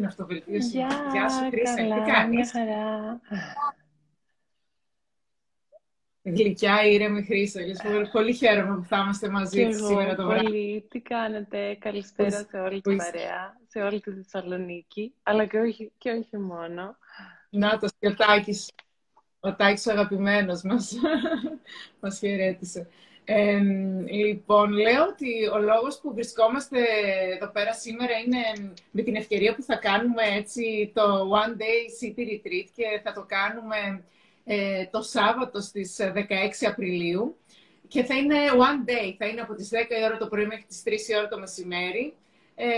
την αυτοβελτίωση. Γεια, Γεια σου, Χρήσα. Τι κάνεις; Μια χαρά. Γλυκιά, ήρεμη Χρήσα. Πολύ χαίρομαι που θα είμαστε μαζί και σήμερα το βράδυ. Πολύ. Τι κάνετε; Καλησπέρα σε όλη την παρέα, σε όλη τη Θεσσαλονίκη, αλλά και όχι, και όχι μόνο. Να, το ο Τάκης. Ο Τάκης ο αγαπημένος μας. μας χαιρέτησε. Ε, λοιπόν, λέω ότι ο λόγος που βρισκόμαστε εδώ πέρα σήμερα είναι με την ευκαιρία που θα κάνουμε έτσι το One Day City Retreat και θα το κάνουμε ε, το Σάββατο στις 16 Απριλίου και θα είναι One Day, θα είναι από τις 10 η ώρα το πρωί μέχρι τις 3 η ώρα το μεσημέρι. Ε,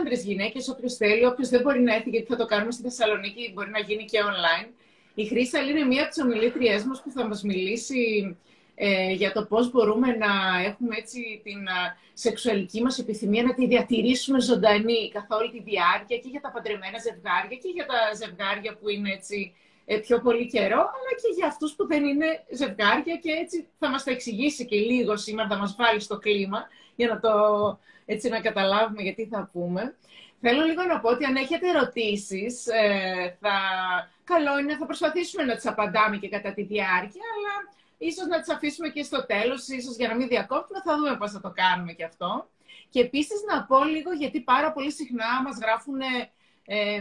άντρες, γυναίκες, όποιος θέλει, όποιος δεν μπορεί να έρθει γιατί θα το κάνουμε στη Θεσσαλονίκη, μπορεί να γίνει και online. Η Χρύσα είναι μία από τις ομιλήτριές μας που θα μας μιλήσει ε, για το πώς μπορούμε να έχουμε έτσι την α, σεξουαλική μας επιθυμία να τη διατηρήσουμε ζωντανή καθ' όλη τη διάρκεια και για τα παντρεμένα ζευγάρια και για τα ζευγάρια που είναι έτσι ε, πιο πολύ καιρό, αλλά και για αυτούς που δεν είναι ζευγάρια και έτσι θα μας τα εξηγήσει και λίγο σήμερα, θα μας βάλει στο κλίμα για να το έτσι να καταλάβουμε γιατί θα πούμε. Θέλω λίγο να πω ότι αν έχετε ερωτήσεις, ε, θα... καλό είναι, θα προσπαθήσουμε να τις απαντάμε και κατά τη διάρκεια, αλλά ίσως να τις αφήσουμε και στο τέλος, ίσως για να μην διακόπτουμε, θα δούμε πώς θα το κάνουμε και αυτό. Και επίσης να πω λίγο, γιατί πάρα πολύ συχνά μας γράφουν, ε,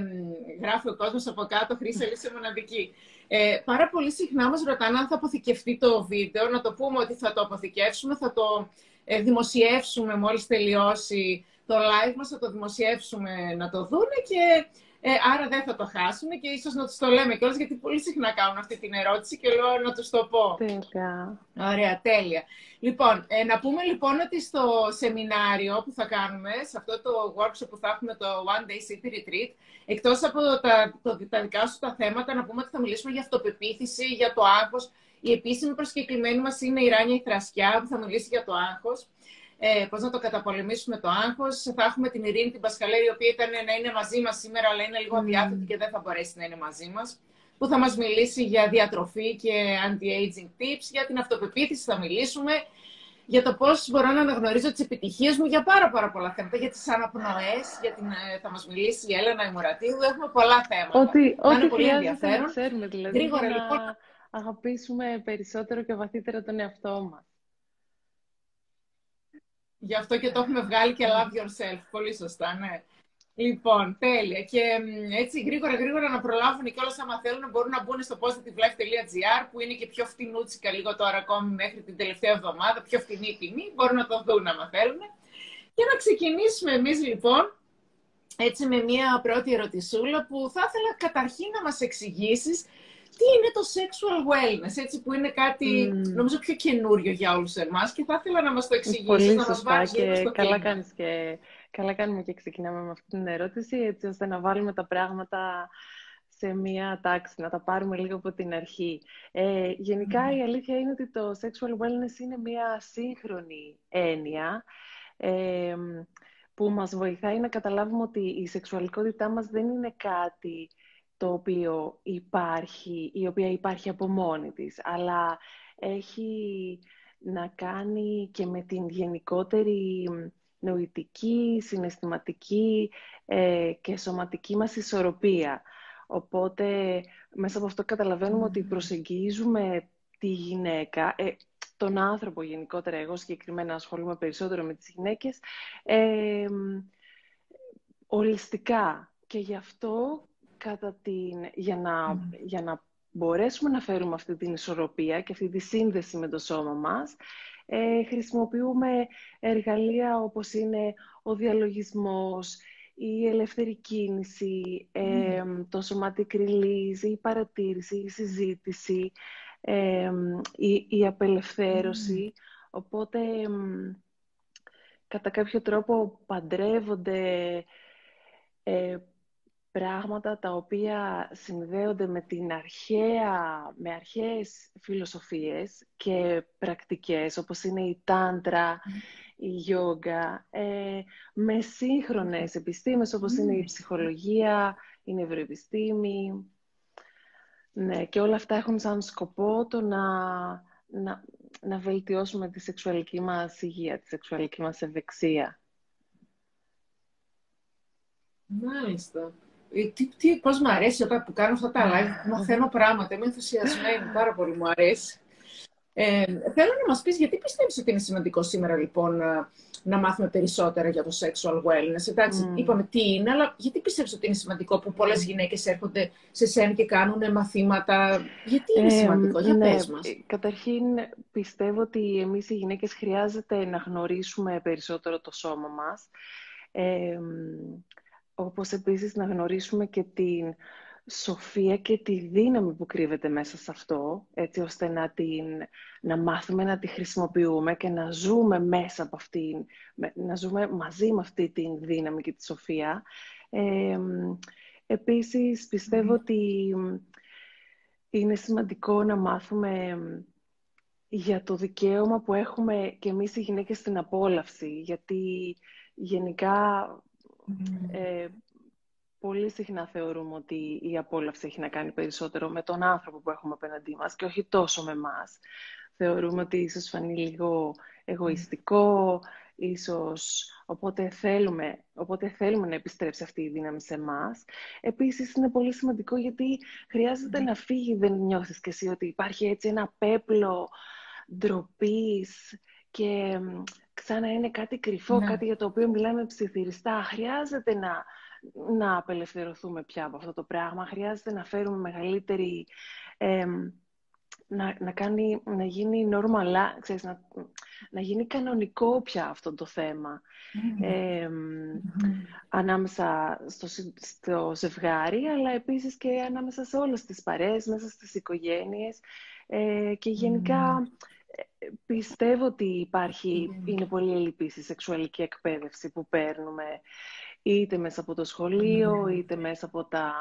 γράφει ο κόσμος από κάτω, χρήση λύση μοναδική. Ε, πάρα πολύ συχνά μας ρωτάνε αν θα αποθηκευτεί το βίντεο, να το πούμε ότι θα το αποθηκεύσουμε, θα το ε, δημοσιεύσουμε μόλις τελειώσει το live μας, θα το δημοσιεύσουμε να το δούνε και ε, άρα δεν θα το χάσουν και ίσως να τους το λέμε κιόλας, γιατί πολύ συχνά κάνουν αυτή την ερώτηση και λέω να τους το πω. Τέλεια. Ωραία, τέλεια. Λοιπόν, ε, να πούμε λοιπόν ότι στο σεμινάριο που θα κάνουμε, σε αυτό το workshop που θα έχουμε το One Day City Retreat, εκτός από τα, το, τα δικά σου τα θέματα, να πούμε ότι θα μιλήσουμε για αυτοπεποίθηση, για το άγχος. Η επίσημη προσκεκλημένη μας είναι η Ράνια Ιθρασκιά, που θα μιλήσει για το άγχος ε, πώς να το καταπολεμήσουμε το άγχος. Θα έχουμε την Ειρήνη την Πασχαλέρη, η οποία ήταν να είναι μαζί μας σήμερα, αλλά είναι λίγο αδιάθετη και δεν θα μπορέσει να είναι μαζί μας. Που θα μας μιλήσει για διατροφή και anti-aging tips, για την αυτοπεποίθηση θα μιλήσουμε, για το πώς μπορώ να αναγνωρίζω τις επιτυχίες μου για πάρα, πάρα πολλά θέματα, για τις αναπνοές, για την, ε, θα μας μιλήσει η Έλενα Ημουρατίδου, έχουμε πολλά θέματα. Ότι, ό,τι πολύ ενδιαφέρον. Να ξέρουμε, δηλαδή, Γρήγορα, να λοιπόν. αγαπήσουμε περισσότερο και βαθύτερα τον εαυτό μας. Γι' αυτό και το έχουμε βγάλει και love yourself. Πολύ σωστά, ναι. Λοιπόν, τέλεια. Και έτσι γρήγορα γρήγορα να προλάβουν και όλα άμα θέλουν μπορούν να μπουν στο positivelife.gr που είναι και πιο φτηνούτσικα λίγο τώρα ακόμη μέχρι την τελευταία εβδομάδα, πιο φτηνή τιμή, μπορούν να το δουν άμα θέλουν. Και να ξεκινήσουμε εμείς λοιπόν έτσι με μια πρώτη ερωτησούλα που θα ήθελα καταρχήν να μας εξηγήσεις τι είναι το sexual wellness, έτσι που είναι κάτι νομίζω πιο καινούριο για όλους εμάς και θα ήθελα να μας το εξηγήσεις, Πολύ να μας βάλεις και στο καλά κάνεις και καλά κάνουμε και ξεκινάμε με αυτή την ερώτηση έτσι ώστε να βάλουμε τα πράγματα σε μία τάξη, να τα πάρουμε λίγο από την αρχή. Ε, γενικά η αλήθεια είναι ότι το sexual wellness είναι μία σύγχρονη έννοια ε, που μας βοηθάει να καταλάβουμε ότι η σεξουαλικότητά μας δεν είναι κάτι το οποίο υπάρχει, η οποία υπάρχει από μόνη της, αλλά έχει να κάνει και με την γενικότερη νοητική, συναισθηματική ε, και σωματική μας ισορροπία. Οπότε, μέσα από αυτό καταλαβαίνουμε ότι προσεγγίζουμε τη γυναίκα, ε, τον άνθρωπο γενικότερα, εγώ συγκεκριμένα ασχολούμαι περισσότερο με τις γυναίκες, ε, ολιστικά. Και γι' αυτό κατά την, για, να, για να μπορέσουμε να φέρουμε αυτή την ισορροπία και αυτή τη σύνδεση με το σώμα μας, ε, χρησιμοποιούμε εργαλεία όπως είναι ο διαλογισμός, η ελεύθερη κίνηση, ε, το σωματική ριλίζ, η παρατήρηση, η συζήτηση, ε, η, η απελευθέρωση. Οπότε, κατά κάποιο τρόπο παντρεύονται ε, πράγματα τα οποία συνδέονται με την αρχαία, με αρχαίες φιλοσοφίες και πρακτικές, όπως είναι η τάντρα, η γιόγκα, ε, με σύγχρονες επιστήμες, όπως είναι η ψυχολογία, η νευροεπιστήμη. Ναι, και όλα αυτά έχουν σαν σκοπό το να, να, να βελτιώσουμε τη σεξουαλική μας υγεία, τη σεξουαλική μας ευεξία. Μάλιστα. Ε, τι, τι, πώς μου αρέσει όταν που κάνω αυτά τα live, μαθαίνω πράγματα, είμαι ενθουσιασμένη, πάρα πολύ μου αρέσει. Ε, θέλω να μας πεις γιατί πιστεύεις ότι είναι σημαντικό σήμερα λοιπόν να, να μάθουμε περισσότερα για το sexual wellness; Εντάξει, mm. είπαμε τι είναι, αλλά γιατί πιστεύεις ότι είναι σημαντικό που πολλές γυναίκες έρχονται σε σένα και κάνουν μαθήματα; Γιατί είναι ε, σημαντικό, για ναι, πες μας. Καταρχήν πιστεύω ότι εμείς οι γυναίκες χρειάζεται να γνωρίσουμε περισσότερο το σώμα μας. Ε, όπως επίσης να γνωρίσουμε και την σοφία και τη δύναμη που κρύβεται μέσα σε αυτό, έτσι ώστε να, την, να μάθουμε να τη χρησιμοποιούμε και να ζούμε μέσα από αυτήν, να ζούμε μαζί με αυτή τη δύναμη και τη σοφία. Ε, επίσης, πιστεύω ότι είναι σημαντικό να μάθουμε για το δικαίωμα που έχουμε και εμείς οι γυναίκες στην απόλαυση, γιατί γενικά ε, πολύ συχνά θεωρούμε ότι η απόλαυση έχει να κάνει περισσότερο με τον άνθρωπο που έχουμε απέναντί μας και όχι τόσο με εμάς. Θεωρούμε ότι ίσως φανεί λίγο εγωιστικό, ίσως οπότε θέλουμε, οπότε θέλουμε να επιστρέψει αυτή η δύναμη σε εμάς. Επίσης είναι πολύ σημαντικό γιατί χρειάζεται να φύγει, δεν νιώθεις και εσύ ότι υπάρχει έτσι ένα πέπλο ντροπής και ξανά είναι κάτι κρυφό, ναι. κάτι για το οποίο μιλάμε ψιθυριστά. Χρειάζεται να να απελευθερωθούμε πια από αυτό το πράγμα. Χρειάζεται να φέρουμε μεγαλύτερη... να, να, κάνει, να γίνει normal, ξέρεις, να, να γίνει κανονικό πια αυτό το θέμα. Ανάμεσα στο, στο ζευγάρι, αλλά επίσης και ανάμεσα σε όλες τις παρέες, μέσα στις οικογένειες. Ε, και γενικά ε, πιστεύω ότι υπάρχει, είναι πολύ ελλειπής η σεξουαλική εκπαίδευση που παίρνουμε είτε μέσα από το σχολείο, ναι. είτε μέσα από τα,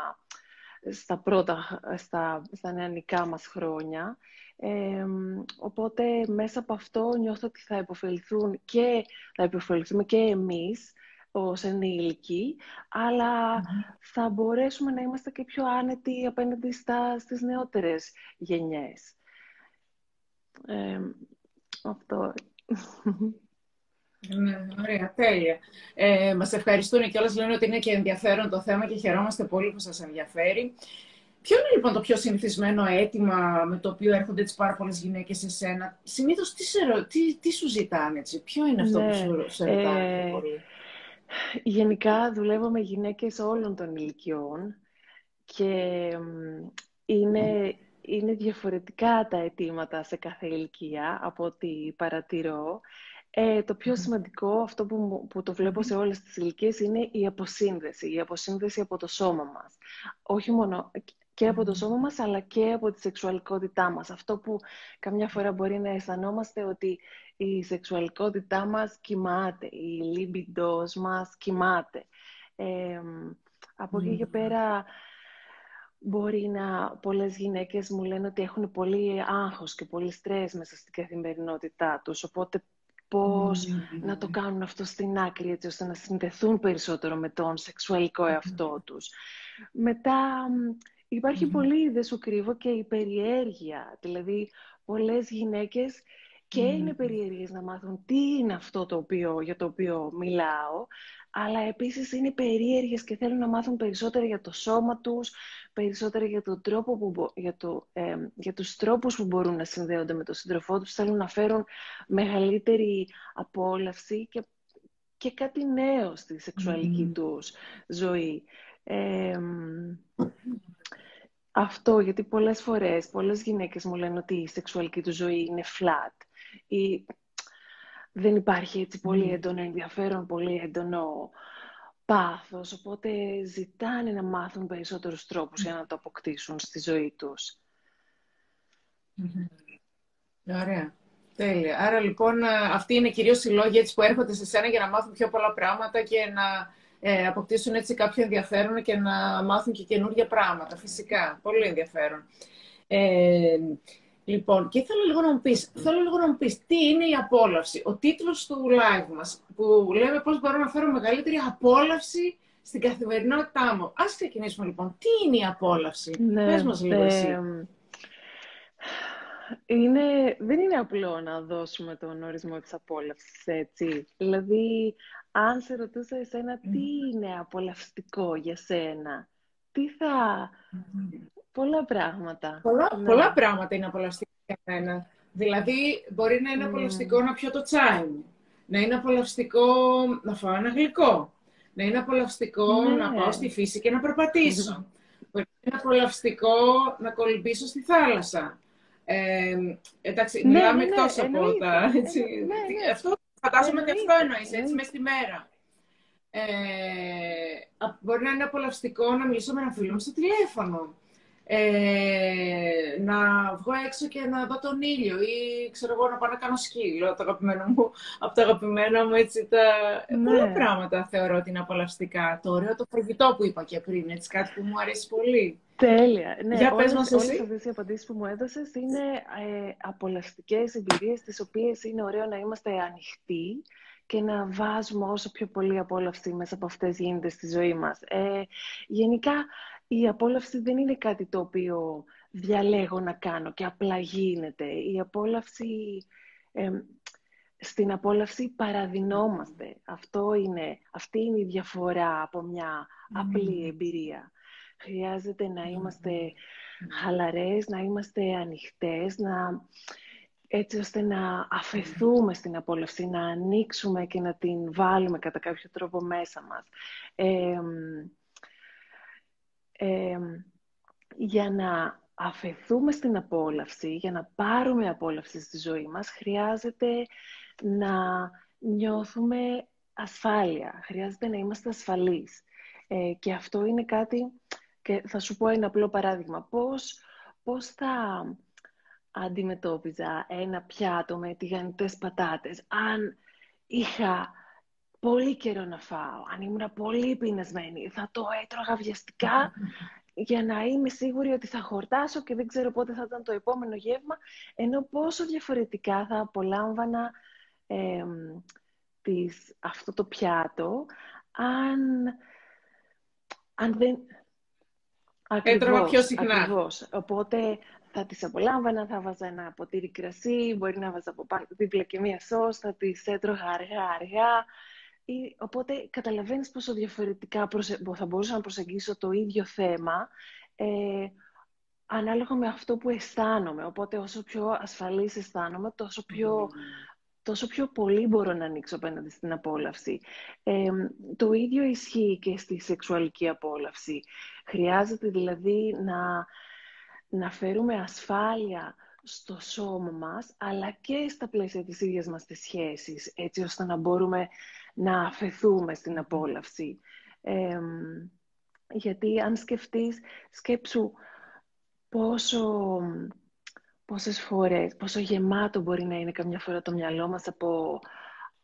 στα πρώτα, στα, στα νεανικά μας χρόνια. οπότε μέσα από αυτό νιώθω ότι θα υποφεληθούν και θα υποφεληθούμε και εμείς ως ενήλικοι, αλλά θα μπορέσουμε να είμαστε και πιο άνετοι απέναντι στα, στις νεότερες γενιές. Αυτό. Ναι, ωραία, τέλεια. Ε, μας ευχαριστούν και όλες λένε ότι είναι και ενδιαφέρον το θέμα και χαιρόμαστε πολύ που σας ενδιαφέρει. Ποιο είναι λοιπόν το πιο συνηθισμένο αίτημα με το οποίο έρχονται έτσι πάρα πολλές γυναίκες σε σένα; Συνήθως τι, τι, τι σου ζητάνε έτσι, ποιο είναι αυτό που ναι, σου, σε ρωτάνε ε, Γενικά δουλεύω με γυναίκες όλων των ηλικιών και είναι, είναι διαφορετικά τα αιτήματα σε κάθε ηλικία από ό,τι παρατηρώ. Ε, το πιο σημαντικό, αυτό που, που το βλέπω σε όλες τις ηλικίες, είναι η αποσύνδεση. Η αποσύνδεση από το σώμα μας. Όχι μόνο και από το σώμα μας, αλλά και από τη σεξουαλικότητά μας. Αυτό που καμιά φορά μπορεί να αισθανόμαστε ότι η σεξουαλικότητά μας κοιμάται, η λίμπιντος μας κοιμάται. Ε, από εκεί και πέρα μπορεί να πολλές γυναίκες μου λένε ότι έχουν πολύ άγχος και πολύ στρες μέσα στην καθημερινότητά τους, οπότε πώς να το κάνουν αυτό στην άκρη έτσι ώστε να συνδεθούν περισσότερο με τον σεξουαλικό εαυτό τους. Μετά υπάρχει πολύ, δεν σου κρύβω, και η περιέργεια. Δηλαδή, πολλές γυναίκες και είναι περίεργες να μάθουν τι είναι αυτό το οποίο, για το οποίο μιλάω, αλλά επίσης είναι περίεργες και θέλουν να μάθουν περισσότερα για το σώμα τους, περισσότερα για, τον τρόπο που, για, το, ε, για τους τρόπους που μπορούν να συνδέονται με τον σύντροφό τους, θέλουν να φέρουν μεγαλύτερη απόλαυση και, και κάτι νέο στη σεξουαλική mm. τους ζωή. αυτό, γιατί πολλές φορές, πολλές γυναίκες μου λένε ότι η σεξουαλική τους ζωή είναι flat. Ή δεν υπάρχει έτσι πολύ έντονο ενδιαφέρον, πολύ έντονο πάθος, οπότε ζητάνε να μάθουν περισσότερους τρόπους για να το αποκτήσουν στη ζωή τους. Ωραία. Τέλεια. Άρα λοιπόν αυτοί είναι κυρίως οι λόγοι έτσι, που έρχονται σε σένα για να μάθουν πιο πολλά πράγματα και να ε, αποκτήσουν έτσι κάποιο ενδιαφέρον και να μάθουν και καινούργια πράγματα. Φυσικά. Πολύ ενδιαφέρον. Ε, Λοιπόν, και θέλω λίγο να μου πεις, θέλω λίγο να μου πεις τι είναι η απόλαυση; Ο τίτλος του live μας, που λέμε πώς μπορώ να φέρω μεγαλύτερη απόλαυση στην καθημερινότητά μου. Ας ξεκινήσουμε λοιπόν. Τι είναι η απόλαυση; Ναι, Πες μας λίγο εσύ. είναι, δεν είναι απλό να δώσουμε τον ορισμό της απόλαυσης, έτσι. Δηλαδή, αν σε ρωτούσα εσένα τι είναι απολαυστικό για σένα, τι θα... Πολλά πράγματα. Πολλά, ναι. πολλά πράγματα είναι απολαυστικά για μένα. Δηλαδή, μπορεί να είναι απολαυστικό να πιω το τσάι μου. Να είναι απολαυστικό να φάω ένα γλυκό. Να είναι απολαυστικό Ναι. να πάω στη φύση και να περπατήσω. Μπορεί να είναι απολαυστικό να κολυμπήσω στη θάλασσα. Ε, εντάξει, Ναι, μιλάμε ναι, ναι, εκτός από εννοείται. τα... Έτσι, Ναι, ναι. Αυτό, φαντάζομαι ότι αυτό Εννοείται, εννοείς, έτσι, εννοείται. μες στη μέρα. Ε, α- μπορεί να είναι απολαυστικό να μιλήσω με έναν φίλο μου στο τηλέφωνο. Ε, να βγω έξω και να δω τον ήλιο ή ξέρω εγώ να πάω να κάνω σκύλο, το αγαπημένο μου, από τα αγαπημένα μου έτσι τα... Ε, Ναι. Πολλά πράγματα θεωρώ ότι είναι απολαυστικά. Το ωραίο το φαγητό που είπα και πριν, έτσι κάτι που μου αρέσει πολύ. Τέλεια. Ναι, Για πες όλες, μας όλες εσύ. αυτές οι απαντήσεις που μου έδωσες είναι ε, απολαυστικές εμπειρίες, τις οποίες είναι ωραίο να είμαστε ανοιχτοί και να βάζουμε όσο πιο πολύ απόλαυση μέσα από αυτές γίνεται στη ζωή μας. Ε, γενικά, η απόλαυση δεν είναι κάτι το οποίο διαλέγω να κάνω και απλά γίνεται. Η απόλαυση... ε, στην απόλαυση παραδεινόμαστε. Αυτό είναι, αυτή είναι η διαφορά από μια απλή εμπειρία. Χρειάζεται να είμαστε χαλαρές, να είμαστε ανοιχτές, να, έτσι ώστε να αφαιθούμε στην απόλαυση, να ανοίξουμε και να την βάλουμε κατά κάποιο τρόπο μέσα μας. Ε, ε, για να αφαιθούμε στην απόλαυση, για να πάρουμε απόλαυση στη ζωή μας, χρειάζεται να νιώθουμε ασφάλεια. Χρειάζεται να είμαστε ασφαλείς. Ε, και αυτό είναι κάτι, και θα σου πω ένα απλό παράδειγμα. Πώς, πώς θα αντιμετώπιζα ένα πιάτο με τηγανιτές πατάτες αν είχα πολύ καιρό να φάω, αν ήμουν πολύ πεινασμένη, θα το έτρωγα βιαστικά για να είμαι σίγουρη ότι θα χορτάσω και δεν ξέρω πότε θα ήταν το επόμενο γεύμα, ενώ πόσο διαφορετικά θα απολάμβανα ε, τις, αυτό το πιάτο αν, αν δεν... Έτρωγα πιο συχνά. Ακριβώς. Οπότε θα τις απολάμβανα, θα βάζα ένα ποτήρι κρασί, μπορεί να βάζα από πάνω δίπλα και μία σως, θα τις έτρωγα αργά-αργά. Ή- Οπότε καταλαβαίνεις πόσο διαφορετικά προσε- θα μπορούσα να προσεγγίσω το ίδιο θέμα ε, ανάλογα με αυτό που αισθάνομαι. Οπότε όσο πιο ασφαλής αισθάνομαι, τόσο πιο, τόσο πιο πολύ μπορώ να ανοίξω απέναντι στην απόλαυση. Ε, το ίδιο ισχύει και στη σεξουαλική απόλαυση. Χρειάζεται δηλαδή να, να φέρουμε ασφάλεια στο σώμα μας, αλλά και στα πλαίσια της ίδιας μας της σχέσης, έτσι ώστε να μπορούμε να αφαιθούμε στην απόλαυση. Ε, γιατί αν σκεφτείς, σκέψου πόσο, πόσες φορές, πόσο γεμάτο μπορεί να είναι καμιά φορά το μυαλό μας από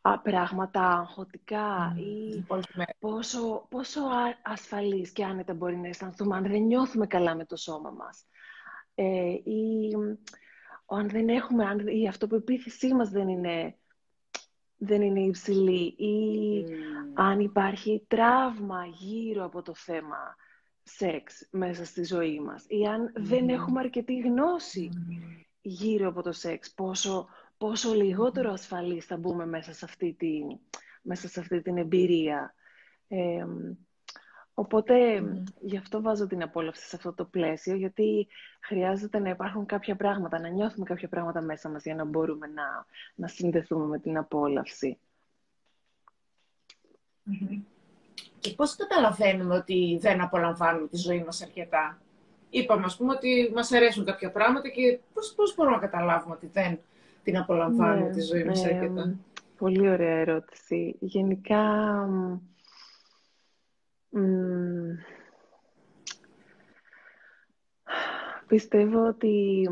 α, πράγματα αγχωτικά ή Πολύ μέρα. πόσο, πόσο α- ασφαλείς και άνετα μπορεί να αισθανθούμε αν δεν νιώθουμε καλά με το σώμα μας. Ε, ή αν δεν έχουμε, αν η αυτοπεποίθησή μας δεν είναι, δεν είναι υψηλή ή αν υπάρχει τραύμα γύρω από το θέμα σεξ μέσα στη ζωή μας ή αν δεν έχουμε αρκετή γνώση γύρω από το σεξ, πόσο, πόσο λιγότερο ασφαλείς θα μπούμε μέσα σε αυτή την, μέσα σε αυτή την εμπειρία. Ε, οπότε, γι' αυτό βάζω την απόλαυση σε αυτό το πλαίσιο, γιατί χρειάζεται να υπάρχουν κάποια πράγματα, να νιώθουμε κάποια πράγματα μέσα μας για να μπορούμε να, να συνδεθούμε με την απόλαυση. Και πώς καταλαβαίνουμε ότι δεν απολαμβάνουμε τη ζωή μας αρκετά; Είπαμε, ας πούμε, ότι μας αρέσουν κάποια πράγματα και πώς, πώς μπορούμε να καταλάβουμε ότι δεν την απολαμβάνουμε Ναι, τη ζωή μας ναι, αρκετά; Πολύ ωραία ερώτηση. Γενικά, μ, πιστεύω ότι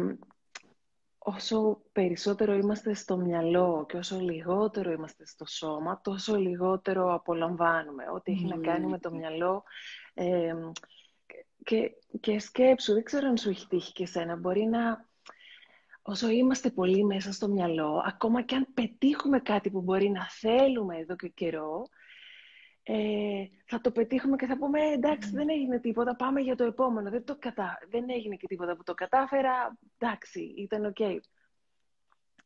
όσο περισσότερο είμαστε στο μυαλό και όσο λιγότερο είμαστε στο σώμα, τόσο λιγότερο απολαμβάνουμε. Ό,τι έχει να κάνει με το μυαλό. ε, και, και σκέψου, δεν ξέρω αν σου έχει τύχει και σένα, μπορεί να... Όσο είμαστε πολύ μέσα στο μυαλό, ακόμα και αν πετύχουμε κάτι που μπορεί να θέλουμε εδώ και καιρό, ε, θα το πετύχουμε και θα πούμε «Ε, εντάξει δεν έγινε τίποτα, πάμε για το επόμενο. Δεν, το κατα... δεν έγινε και τίποτα που το κατάφερα, εντάξει, ήταν OK. Okay.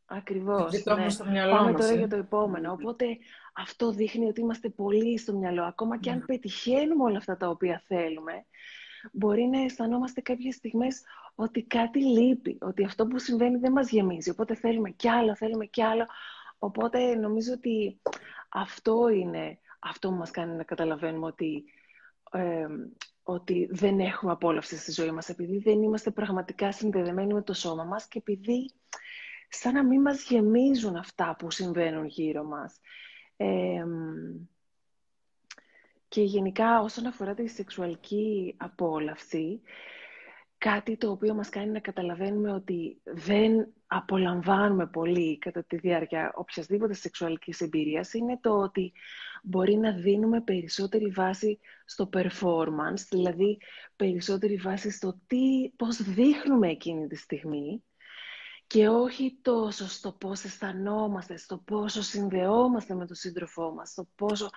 Ακριβώς, ναι. Πάμε τώρα ε. για το επόμενο. Οπότε αυτό δείχνει ότι είμαστε πολύ στο μυαλό. Ακόμα και αν ναι. πετυχαίνουμε όλα αυτά τα οποία θέλουμε, μπορεί να αισθανόμαστε κάποιες στιγμές ότι κάτι λείπει, ότι αυτό που συμβαίνει δεν μας γεμίζει. Οπότε θέλουμε κι άλλο, θέλουμε κι άλλο. Οπότε νομίζω ότι αυτό είναι αυτό που μας κάνει να καταλαβαίνουμε ότι, ότι δεν έχουμε απόλαυση στη ζωή μας, επειδή δεν είμαστε πραγματικά συνδεδεμένοι με το σώμα μας και επειδή σαν να μην μας γεμίζουν αυτά που συμβαίνουν γύρω μας. και γενικά όσον αφορά τη σεξουαλική απόλαυση, κάτι το οποίο μας κάνει να καταλαβαίνουμε ότι δεν απολαμβάνουμε πολύ κατά τη διάρκεια οποιασδήποτε σεξουαλικής εμπειρίας είναι το ότι μπορεί να δίνουμε περισσότερη βάση στο performance, δηλαδή περισσότερη βάση στο τι, πώς δείχνουμε εκείνη τη στιγμή και όχι τόσο στο πώς αισθανόμαστε, στο πόσο συνδεόμαστε με τον σύντροφό μας, στο πόσο,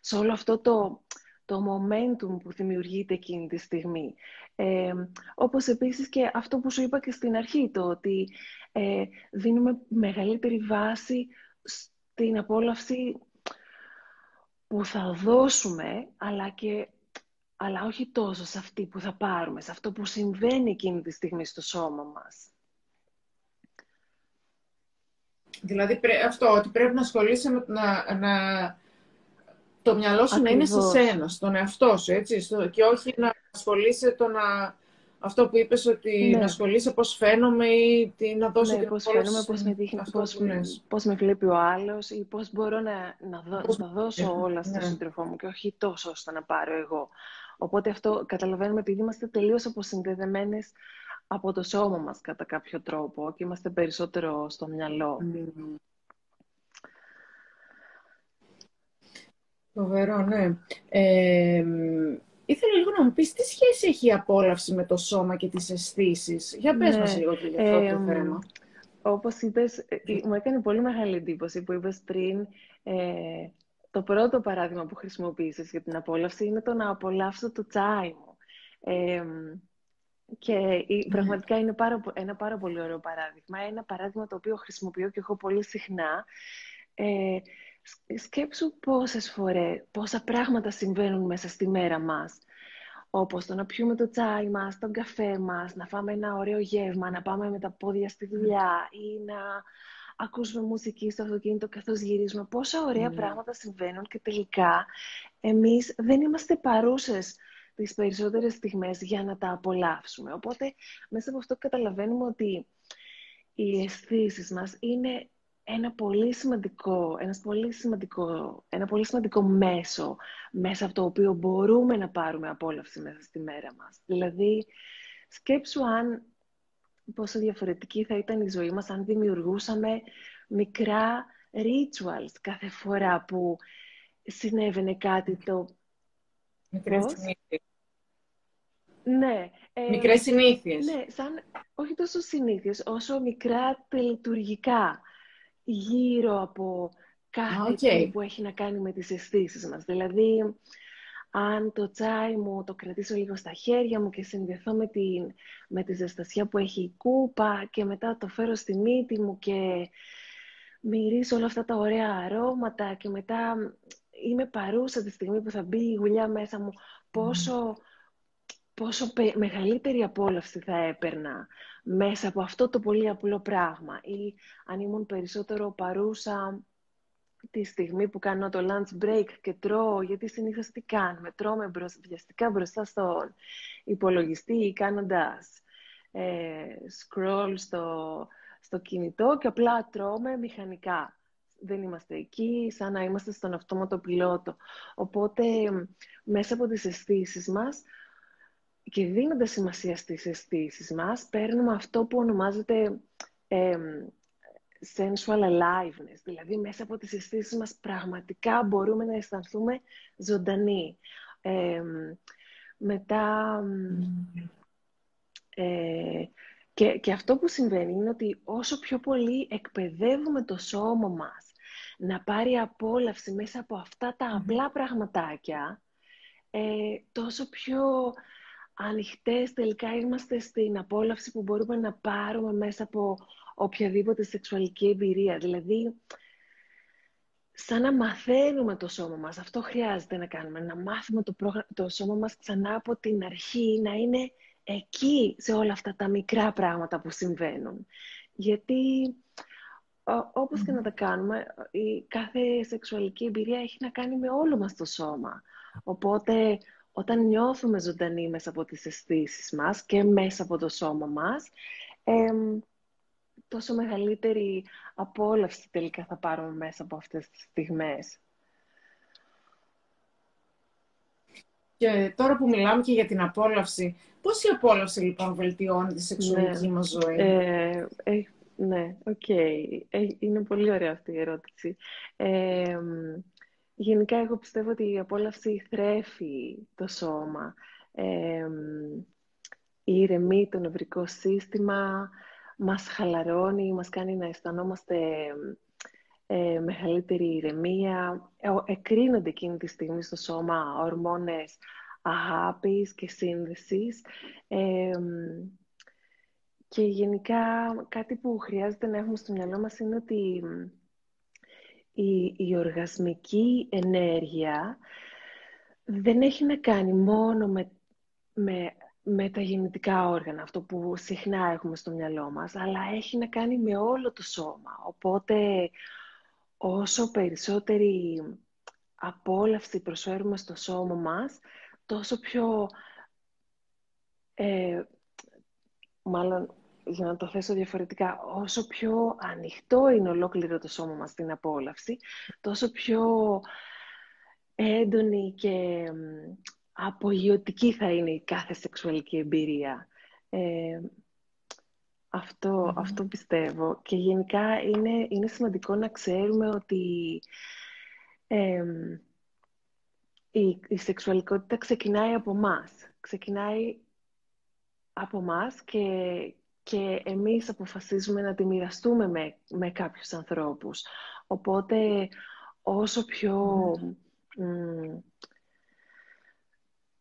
σε όλο αυτό το, το momentum που δημιουργείται εκείνη τη στιγμή. Ε, όπως επίσης και αυτό που σου είπα και στην αρχή, το ότι ε, δίνουμε μεγαλύτερη βάση στην απόλαυση που θα δώσουμε, αλλά, και, αλλά όχι τόσο σε αυτή που θα πάρουμε, σε αυτό που συμβαίνει εκείνη τη στιγμή στο σώμα μας. Δηλαδή αυτό, ότι πρέπει να ασχολείσαι με να, να... το μυαλό σου να είναι σε σένα, στον εαυτό σου, έτσι, στο... και όχι να ασχολείσαι το να αυτό που είπες ότι ναι. να ασχολείσαι πώς φαίνομαι ή τι, να δώσω ναι, πώς φαίνομαι, πώς με, δείχνει, πώς, πώς με βλέπει ο άλλος ή πώς μπορώ να, να, δω, να δώσω όλα στον ναι. σύντροφό μου και όχι τόσο ώστε να πάρω εγώ. Οπότε αυτό καταλαβαίνουμε επειδή είμαστε τελείως αποσυνδεδεμένες από το σώμα μας κατά κάποιο τρόπο και είμαστε περισσότερο στο μυαλό. Φοβερό, ναι. Ε, Ήθελα λίγο να μου πεις τι σχέση έχει η απόλαυση με το σώμα και τις αισθήσεις; Για πες ναι. μας λίγο για αυτό το θέμα. Όπως είπες, ε, μου έκανε πολύ μεγάλη εντύπωση που είπες πριν ε, το πρώτο παράδειγμα που χρησιμοποίησες για την απόλαυση είναι το να απολαύσω το τσάι μου. Ε, και ναι. πραγματικά είναι πάρα, ένα πάρα πολύ ωραίο παράδειγμα. Ένα παράδειγμα το οποίο χρησιμοποιώ και εγώ πολύ συχνά. Ε, σκέψου πόσες φορές, πόσα πράγματα συμβαίνουν μέσα στη μέρα μας. Όπως το να πιούμε το τσάι μας, τον καφέ μας, να φάμε ένα ωραίο γεύμα, να πάμε με τα πόδια στη δουλειά ή να ακούσουμε μουσική στο αυτοκίνητο καθώς γυρίζουμε. Πόσα ωραία ναι. πράγματα συμβαίνουν και τελικά εμείς δεν είμαστε παρούσες τις περισσότερες στιγμές για να τα απολαύσουμε. Οπότε μέσα από αυτό καταλαβαίνουμε ότι οι αισθήσεις μας είναι ένα πολύ σημαντικό, ένας πολύ σημαντικό, ένα πολύ σημαντικό μέσο μέσα από το οποίο μπορούμε να πάρουμε απόλαυση μέσα στη μέρα μας. Δηλαδή, σκέψου αν πόσο διαφορετική θα ήταν η ζωή μας αν δημιουργούσαμε μικρά rituals κάθε φορά που συνέβαινε κάτι το... Μικρές συνήθειες. Ναι. Ε, Μικρές συνήθειες. Ναι, σαν, όχι τόσο συνήθειες, όσο μικρά τελειτουργικά γύρω από κάθε που έχει να κάνει με τις αισθήσεις μας. Δηλαδή, αν το τσάι μου το κρατήσω λίγο στα χέρια μου και συνδεθώ με, την, με τη ζεστασιά που έχει η κούπα και μετά το φέρω στη μύτη μου και μυρίσω όλα αυτά τα ωραία αρώματα και μετά είμαι παρούσα τη στιγμή που θα μπει η γουλιά μέσα μου, πόσο πόσο μεγαλύτερη απόλαυση θα έπαιρνα μέσα από αυτό το πολύ απλό πράγμα ή αν ήμουν περισσότερο παρούσα τη στιγμή που κάνω το lunch break και τρώω, γιατί συνήθως τι κάνουμε, τρώμε βιαστικά μπροστά στον υπολογιστή ή κάνοντας ε, scroll στο, στο κινητό και απλά τρώμε μηχανικά. Δεν είμαστε εκεί, σαν να είμαστε στον αυτόματο πιλότο. Οπότε, μέσα από τις αισθήσεις μας, και δίνοντας σημασία στις αισθήσει μας, παίρνουμε αυτό που ονομάζεται ε, sensual aliveness. Δηλαδή, μέσα από τις αισθήσεις μας πραγματικά μπορούμε να αισθανθούμε ζωντανοί. μετά... Ε, και, και αυτό που συμβαίνει είναι ότι όσο πιο πολύ εκπαιδεύουμε το σώμα μας να πάρει απόλαυση μέσα από αυτά τα απλά πραγματάκια, ε, τόσο πιο ανοιχτές τελικά είμαστε στην απόλαυση που μπορούμε να πάρουμε μέσα από οποιαδήποτε σεξουαλική εμπειρία. Δηλαδή, σαν να μαθαίνουμε το σώμα μας. Αυτό χρειάζεται να κάνουμε, να μάθουμε το, το σώμα μας ξανά από την αρχή, να είναι εκεί σε όλα αυτά τα μικρά πράγματα που συμβαίνουν. Γιατί όπως και να τα κάνουμε, η κάθε σεξουαλική εμπειρία έχει να κάνει με όλο μας το σώμα. Οπότε, όταν νιώθουμε ζωντανοί μέσα από τις αισθήσεις μας και μέσα από το σώμα μας, τόσο μεγαλύτερη απόλαυση τελικά θα πάρουμε μέσα από αυτές τις στιγμές. Και τώρα που μιλάμε και για την απόλαυση, πώς η απόλαυση λοιπόν βελτιώνει τη σεξουαλική ναι. μας ζωή; Ε, ε, ναι, OK. Okay. Ε, είναι πολύ ωραία αυτή η ερώτηση. Ε, γενικά εγώ πιστεύω ότι η απόλαυση θρέφει το σώμα. Ε, ηρεμεί το νευρικό σύστημα, μας χαλαρώνει, μας κάνει να αισθανόμαστε ε, μεγαλύτερη ηρεμία. Ε, εκρίνονται εκείνη τη στιγμή στο σώμα ορμόνες αγάπης και σύνδεσης. και γενικά κάτι που χρειάζεται να έχουμε στο μυαλό μας είναι ότι η, η οργασμική ενέργεια δεν έχει να κάνει μόνο με, με με τα γεννητικά όργανα, αυτό που συχνά έχουμε στο μυαλό μας, αλλά έχει να κάνει με όλο το σώμα. Οπότε, όσο περισσότερη απόλαυση προσφέρουμε στο σώμα μας, τόσο πιο... Ε, μάλλον, για να το θέσω διαφορετικά, όσο πιο ανοιχτό είναι ολόκληρο το σώμα μας στην απόλαυση, τόσο πιο έντονη και απογειωτική θα είναι η κάθε σεξουαλική εμπειρία. Ε, αυτό, αυτό πιστεύω. Και γενικά είναι, είναι σημαντικό να ξέρουμε ότι η, η σεξουαλικότητα ξεκινάει από μας. Ξεκινάει από μας και, και εμείς αποφασίζουμε να τη μοιραστούμε με, με κάποιους ανθρώπους. Οπότε όσο πιο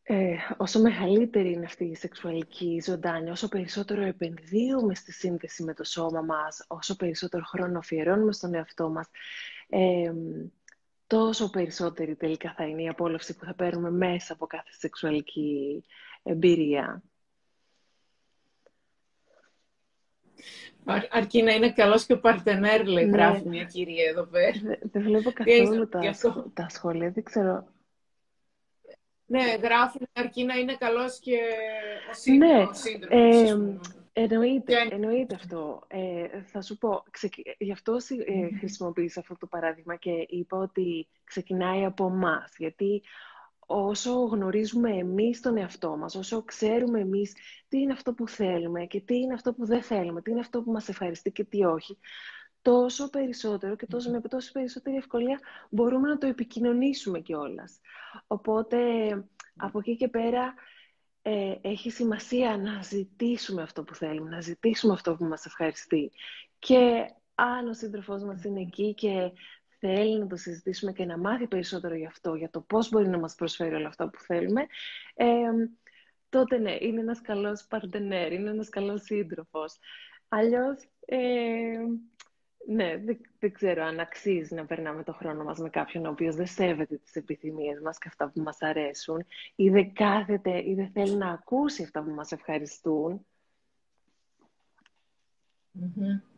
ε, όσο μεγαλύτερη είναι αυτή η σεξουαλική ζωντάνια, όσο περισσότερο επενδύουμε στη σύνδεση με το σώμα μας, όσο περισσότερο χρόνο αφιερώνουμε στον εαυτό μας, ε, τόσο περισσότερη τελικά θα είναι η απόλαυση που θα παίρνουμε μέσα από κάθε σεξουαλική εμπειρία. Αρκεί να είναι καλός και ο παρτενέρ, λέει, ναι. γράφει μια κυρία εδώ πέρα. Δεν βλέπω καθόλου τα, τα σχόλια, δεν ξέρω ναι, γράφουν αρκεί να είναι καλός και ο σύντροφος. Ναι, ε, εννοείται, εννοείται αυτό. Ε, θα σου πω, γι' αυτό ε, χρησιμοποίησα αυτό το παράδειγμα και είπα ότι ξεκινάει από εμάς. Γιατί όσο γνωρίζουμε εμείς τον εαυτό μας, όσο ξέρουμε εμείς τι είναι αυτό που θέλουμε και τι είναι αυτό που δεν θέλουμε, τι είναι αυτό που μας ευχαριστεί και τι όχι, τόσο περισσότερο και τόσο, με τόσο περισσότερη ευκολία μπορούμε να το επικοινωνήσουμε κιόλας. Οπότε, από εκεί και πέρα, ε, έχει σημασία να ζητήσουμε αυτό που θέλουμε, να ζητήσουμε αυτό που μας ευχαριστεί. Και αν ο σύντροφός μας είναι εκεί και θέλει να το συζητήσουμε και να μάθει περισσότερο γι' αυτό, για το πώς μπορεί να μας προσφέρει όλα αυτά που θέλουμε, ε, τότε ναι, είναι ένας καλός παρτενέρ, είναι ένας καλός σύντροφος. Αλλιώς, ε, ναι, δεν, ξέρω αν αξίζει να περνάμε το χρόνο μας με κάποιον ο οποίος δεν σέβεται τις επιθυμίες μας και αυτά που μας αρέσουν ή δεν κάθεται ή δεν θέλει να ακούσει αυτά που μας ευχαριστούν. Mm-hmm.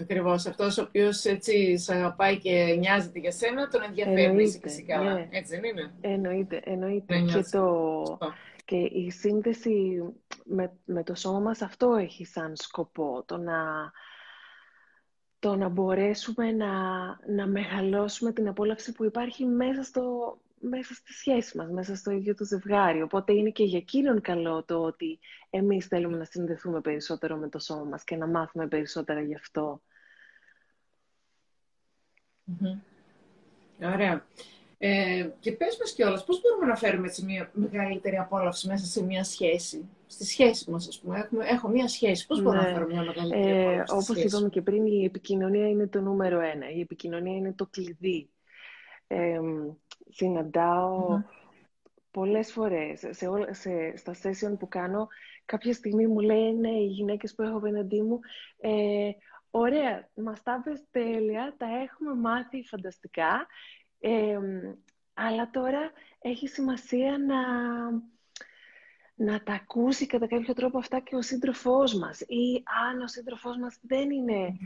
Ακριβώς. Αυτός ο οποίος έτσι σε αγαπάει και νοιάζεται για σένα, τον ενδιαφέρει φυσικά. Ναι. Έτσι δεν είναι; Εννοείται, εννοείται. Ναι, και, το... και η σύνδεση με, με το σώμα μας αυτό έχει σαν σκοπό. Το να το να μπορέσουμε να, να μεγαλώσουμε την απόλαυση που υπάρχει μέσα, στο, μέσα στη σχέση μας, μέσα στο ίδιο το ζευγάρι. Οπότε είναι και για εκείνον καλό το ότι εμείς θέλουμε να συνδεθούμε περισσότερο με το σώμα μας και να μάθουμε περισσότερα γι' αυτό. Ωραία. Ε, και πες μας κιόλας, πώς μπορούμε να φέρουμε έτσι μια μεγαλύτερη απόλαυση μέσα σε μια σχέση; Στη σχέση μας, ας πούμε. Έχουμε, έχω μια σχέση. Πώς μπορούμε να ναι. φέρουμε μια μεγαλύτερη ε, απόλαυση Όπως είπαμε και πριν, η επικοινωνία είναι το νούμερο ένα. Η επικοινωνία είναι το κλειδί. Ε, συναντάω πολλές φορές. Σε, σε, στα session που κάνω, κάποια στιγμή μου λένε οι γυναίκες που έχω απέναντί μου ε, Ωραία, μας τα πες τέλεια, τα έχουμε μάθει φανταστικά, αλλά τώρα έχει σημασία να, να τα ακούσει κατά κάποιο τρόπο αυτά και ο σύντροφός μας ή αν ο σύντροφός μας δεν είναι,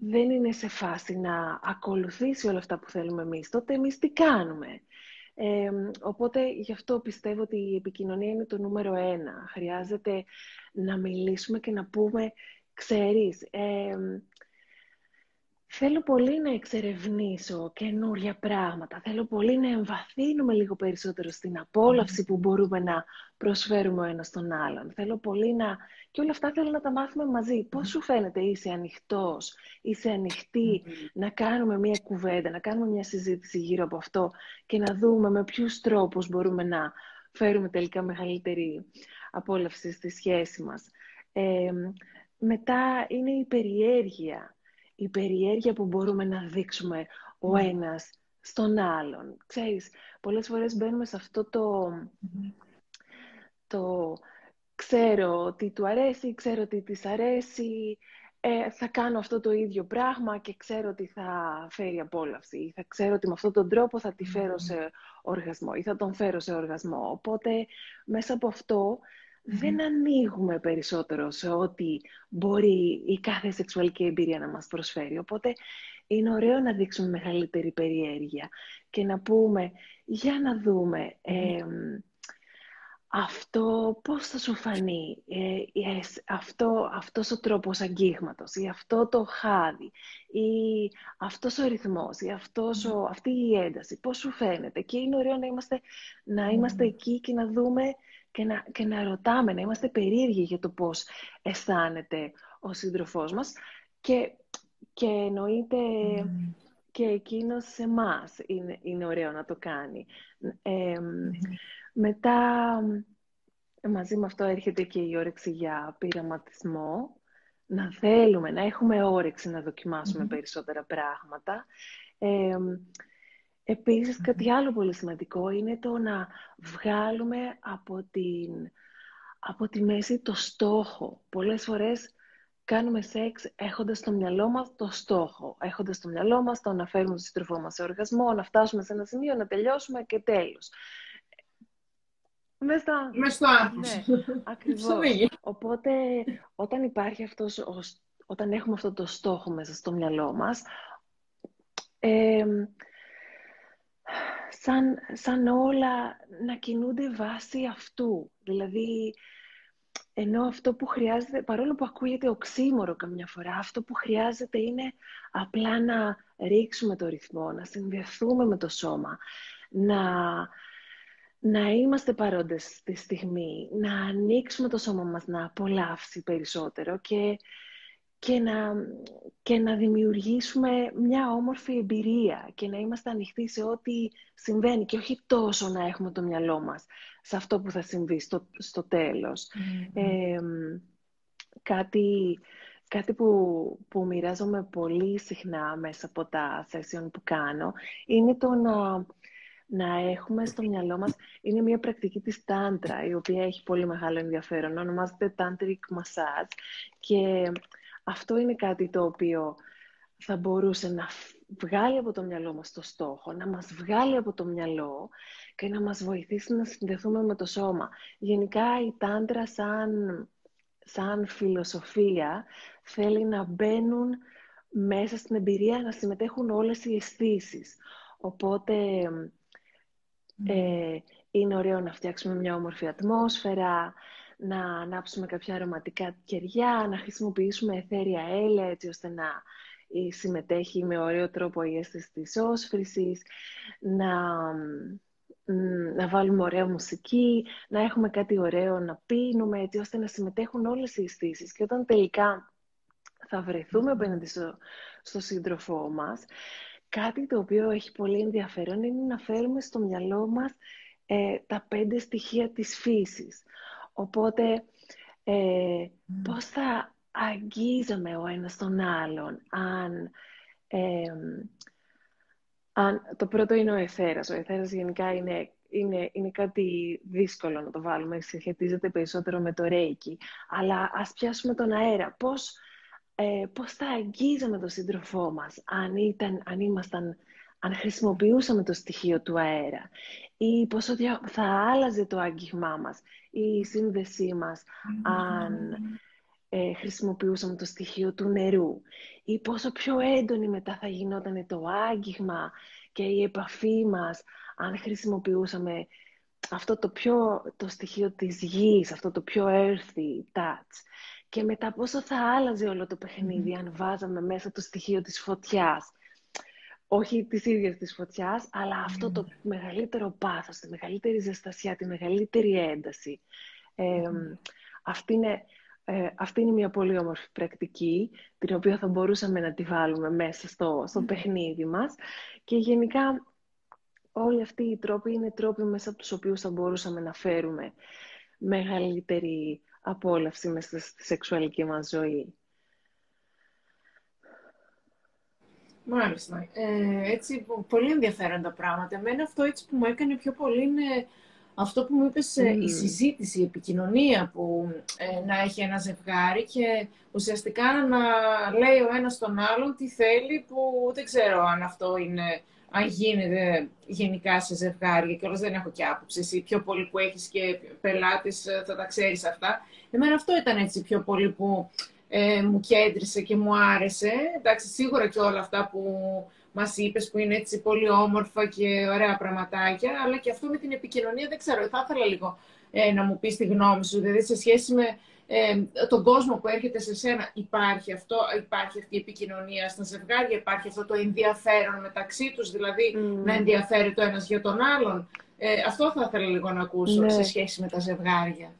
δεν είναι σε φάση να ακολουθήσει όλα αυτά που θέλουμε εμείς, τότε εμείς τι κάνουμε; οπότε γι' αυτό πιστεύω ότι η επικοινωνία είναι το νούμερο ένα. Χρειάζεται να μιλήσουμε και να πούμε, ξέρεις, Θέλω πολύ να εξερευνήσω καινούρια πράγματα. Θέλω πολύ να εμβαθύνουμε λίγο περισσότερο στην απόλαυση που μπορούμε να προσφέρουμε ο ένας τον άλλον. Θέλω πολύ να... Και όλα αυτά θέλω να τα μάθουμε μαζί. Πώς σου φαίνεται είσαι ανοιχτός, είσαι ανοιχτή να κάνουμε μια κουβέντα, να κάνουμε μια συζήτηση γύρω από αυτό και να δούμε με ποιους τρόπους μπορούμε να φέρουμε τελικά μεγαλύτερη απόλαυση στη σχέση μας. Ε, μετά είναι η περιέργεια η περιέργεια που μπορούμε να δείξουμε ο ναι. ένας στον άλλον. Ξέρεις, πολλές φορές μπαίνουμε σε αυτό το... το ξέρω τι του αρέσει, ξέρω τι της αρέσει, ε, θα κάνω αυτό το ίδιο πράγμα και ξέρω ότι θα φέρει απόλαυση ή θα ξέρω ότι με αυτόν τον τρόπο θα τη φέρω σε οργασμό ή θα τον φέρω σε οργασμό. Οπότε μέσα από αυτό δεν ανοίγουμε περισσότερο σε ό,τι μπορεί η κάθε σεξουαλική εμπειρία να μας προσφέρει. Οπότε είναι ωραίο να δείξουμε μεγαλύτερη περιέργεια και να πούμε, για να δούμε αυτό πώς θα σου φανεί, ε, αυτό, αυτός ο τρόπος αγγίγματος ή αυτό το χάδι ή αυτός ο ρυθμός ή αυτός ο, αυτή η ένταση, πώς σου φαίνεται; Και είναι ωραίο να είμαστε, να είμαστε εκεί και να δούμε και να, και να ρωτάμε, να είμαστε περίεργοι για το πώς αισθάνεται ο σύντροφός μας και, και εννοείται και εκείνος σε εμάς είναι, είναι ωραίο να το κάνει. Μετά, μαζί με αυτό έρχεται και η όρεξη για πειραματισμό, να θέλουμε, να έχουμε όρεξη να δοκιμάσουμε περισσότερα πράγματα. Επίσης, κάτι άλλο πολύ σημαντικό είναι το να βγάλουμε από, την, από τη μέση το στόχο. Πολλές φορές κάνουμε σεξ έχοντας στο μυαλό μας το στόχο. Έχοντας στο μυαλό μας το να φέρουμε τον σύντροφό μας σε οργασμό, να φτάσουμε σε ένα σημείο, να τελειώσουμε και τέλος. Μες στο Ναι, ακριβώς. Οπότε, όταν υπάρχει αυτός, όταν έχουμε αυτό το στόχο μέσα στο μυαλό μας, σαν, σαν όλα να κινούνται βάσει αυτού. Δηλαδή, ενώ αυτό που χρειάζεται, παρόλο που ακούγεται οξύμορο καμιά φορά, αυτό που χρειάζεται είναι απλά να ρίξουμε το ρυθμό, να συνδεθούμε με το σώμα, να, να είμαστε παρόντες στη στιγμή, να ανοίξουμε το σώμα μας να απολαύσει περισσότερο και και να, και να δημιουργήσουμε μια όμορφη εμπειρία και να είμαστε ανοιχτοί σε ό,τι συμβαίνει και όχι τόσο να έχουμε το μυαλό μας σε αυτό που θα συμβεί στο, στο τέλος. κάτι, κάτι που, που μοιράζομαι πολύ συχνά μέσα από τα session που κάνω είναι το να, να έχουμε στο μυαλό μας, είναι μια πρακτική της τάντρα, η οποία έχει πολύ μεγάλο ενδιαφέρον, ονομάζεται Tantric Massage και αυτό είναι κάτι το οποίο θα μπορούσε να βγάλει από το μυαλό μας το στόχο, να μας βγάλει από το μυαλό και να μας βοηθήσει να συνδεθούμε με το σώμα. Γενικά η τάντρα σαν, σαν φιλοσοφία θέλει να μπαίνουν μέσα στην εμπειρία, να συμμετέχουν όλες οι αισθήσεις. Οπότε ε, είναι ωραίο να φτιάξουμε μια όμορφη ατμόσφαιρα, να ανάψουμε κάποια αρωματικά κεριά, να χρησιμοποιήσουμε εθέρια έλαια έτσι ώστε να συμμετέχει με ωραίο τρόπο η αίσθηση της όσφρησης, να, να βάλουμε ωραία μουσική, να έχουμε κάτι ωραίο να πίνουμε έτσι ώστε να συμμετέχουν όλες οι αισθήσεις. Και όταν τελικά θα βρεθούμε απέναντι στο, στο σύντροφό μας, κάτι το οποίο έχει πολύ ενδιαφέρον είναι να φέρουμε στο μυαλό μας ε, τα πέντε στοιχεία της φύσης. Οπότε, ε, πώς θα αγγίζαμε ο ένας τον άλλον αν... αν το πρώτο είναι ο εθέρας. Ο εθέρας γενικά είναι, είναι, είναι κάτι δύσκολο να το βάλουμε, συσχετίζεται περισσότερο με το ρέικι. Αλλά ας πιάσουμε τον αέρα. Πώς, ε, πώς θα αγγίζαμε τον σύντροφό μας αν, ήταν, αν ήμασταν αν χρησιμοποιούσαμε το στοιχείο του αέρα ή πόσο θα άλλαζε το άγγιγμά μας ή η σύνδεσή μας αν ε, χρησιμοποιούσαμε το στοιχείο του νερού ή πόσο πιο έντονη μετά θα γινόταν το άγγιγμα και η επαφή μας αν χρησιμοποιούσαμε αυτό το πιο το στοιχείο της γης, αυτό το πιο earthy touch. Και μετά πόσο θα άλλαζε όλο το παιχνίδι αν βάζαμε μέσα το στοιχείο της φωτιάς όχι της ίδιας της φωτιάς, αλλά αυτό το μεγαλύτερο πάθος, τη μεγαλύτερη ζεστασιά, τη μεγαλύτερη ένταση. αυτή, είναι, ε, αυτή είναι μια πολύ όμορφη πρακτική, την οποία θα μπορούσαμε να τη βάλουμε μέσα στο, στο παιχνίδι μας. Και γενικά όλοι αυτοί οι τρόποι είναι τρόποι μέσα από τους οποίους θα μπορούσαμε να φέρουμε μεγαλύτερη απόλαυση μέσα στη σεξουαλική μας ζωή. Μάλιστα. Ε, έτσι, πολύ ενδιαφέροντα πράγματα. Εμένα αυτό έτσι που μου έκανε πιο πολύ είναι αυτό που μου είπες, ε, η συζήτηση, η επικοινωνία που ε, να έχει ένα ζευγάρι και ουσιαστικά να λέει ο ένας τον άλλον τι θέλει που δεν ξέρω αν αυτό είναι, αν γίνεται γενικά σε ζευγάρια και όλες δεν έχω και άποψη. Εσύ πιο πολύ που έχεις και πελάτες ε, θα τα ξέρεις αυτά. Εμένα αυτό ήταν έτσι πιο πολύ που ε, μου κέντρισε και μου άρεσε. Εντάξει, σίγουρα και όλα αυτά που μας είπες που είναι έτσι πολύ όμορφα και ωραία πραγματάκια, αλλά και αυτό με την επικοινωνία δεν ξέρω, θα ήθελα λίγο ε, να μου πεις τη γνώμη σου, δηλαδή σε σχέση με ε, τον κόσμο που έρχεται σε σένα, υπάρχει, αυτό, υπάρχει αυτή η επικοινωνία στα ζευγάρια, υπάρχει αυτό το ενδιαφέρον μεταξύ τους, δηλαδή να ενδιαφέρει το ένας για τον άλλον. Ε, αυτό θα ήθελα λίγο να ακούσω ναι. σε σχέση με τα ζευγάρια.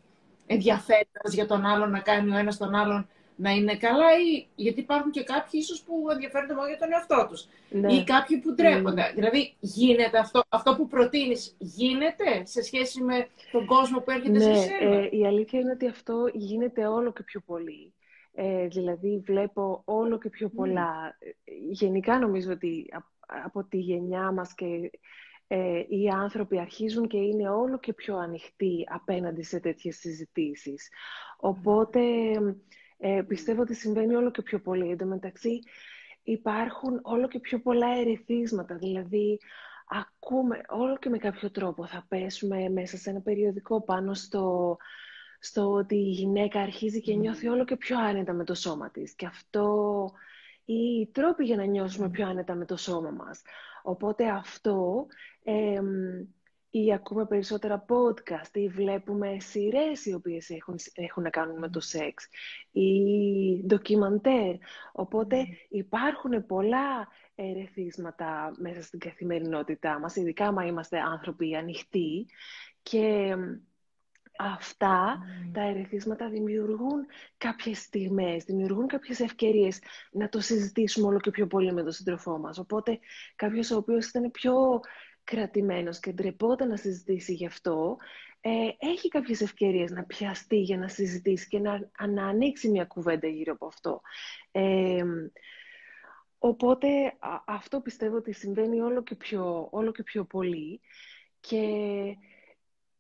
Ενδιαφέρει για τον άλλον να κάνει ο ένας τον άλλον να είναι καλά ή γιατί υπάρχουν και κάποιοι ίσως που ενδιαφέρονται μόνο για τον εαυτό τους ναι. ή κάποιοι που ντρέπονται. Ναι. Δηλαδή γίνεται αυτό, αυτό που προτείνεις γίνεται σε σχέση με τον κόσμο που έρχεται ναι, σε σένα. Ε, η αλήθεια είναι ότι αυτό γίνεται όλο και πιο πολύ. Ε, δηλαδή βλέπω όλο και πιο πολλά. Ε, γενικά νομίζω ότι από τη γενιά μας και ε, οι άνθρωποι αρχίζουν και είναι όλο και πιο ανοιχτοί απέναντι σε τέτοιες συζητήσεις. Οπότε ε, πιστεύω ότι συμβαίνει όλο και πιο πολύ. Εν τω μεταξύ υπάρχουν όλο και πιο πολλά ερεθίσματα. Δηλαδή, ακούμε όλο και με κάποιο τρόπο θα πέσουμε μέσα σε ένα περιοδικό πάνω στο, στο ότι η γυναίκα αρχίζει και νιώθει όλο και πιο άνετα με το σώμα της. Και αυτό οι τρόποι για να νιώσουμε πιο άνετα με το σώμα μας. Οπότε αυτό ή ακούμε περισσότερα podcast ή βλέπουμε σειρές οι οποίες έχουν, έχουν να κάνουν με το σεξ ή ντοκιμαντέρ. Οπότε υπάρχουν πολλά ερεθίσματα μέσα στην καθημερινότητά μας, ειδικά άμα είμαστε άνθρωποι ανοιχτοί και αυτά τα ερεθίσματα δημιουργούν κάποιες στιγμές, δημιουργούν κάποιες ευκαιρίες να το συζητήσουμε όλο και πιο πολύ με τον σύντροφό μας. Οπότε κάποιος ο οποίος ήταν πιο κρατημένος και ντρεπόταν να συζητήσει γι' αυτό, ε, έχει κάποιες ευκαιρίες να πιαστεί για να συζητήσει και να, να ανοίξει μια κουβέντα γύρω από αυτό. Ε, οπότε αυτό πιστεύω ότι συμβαίνει όλο και πιο, όλο και πιο πολύ και,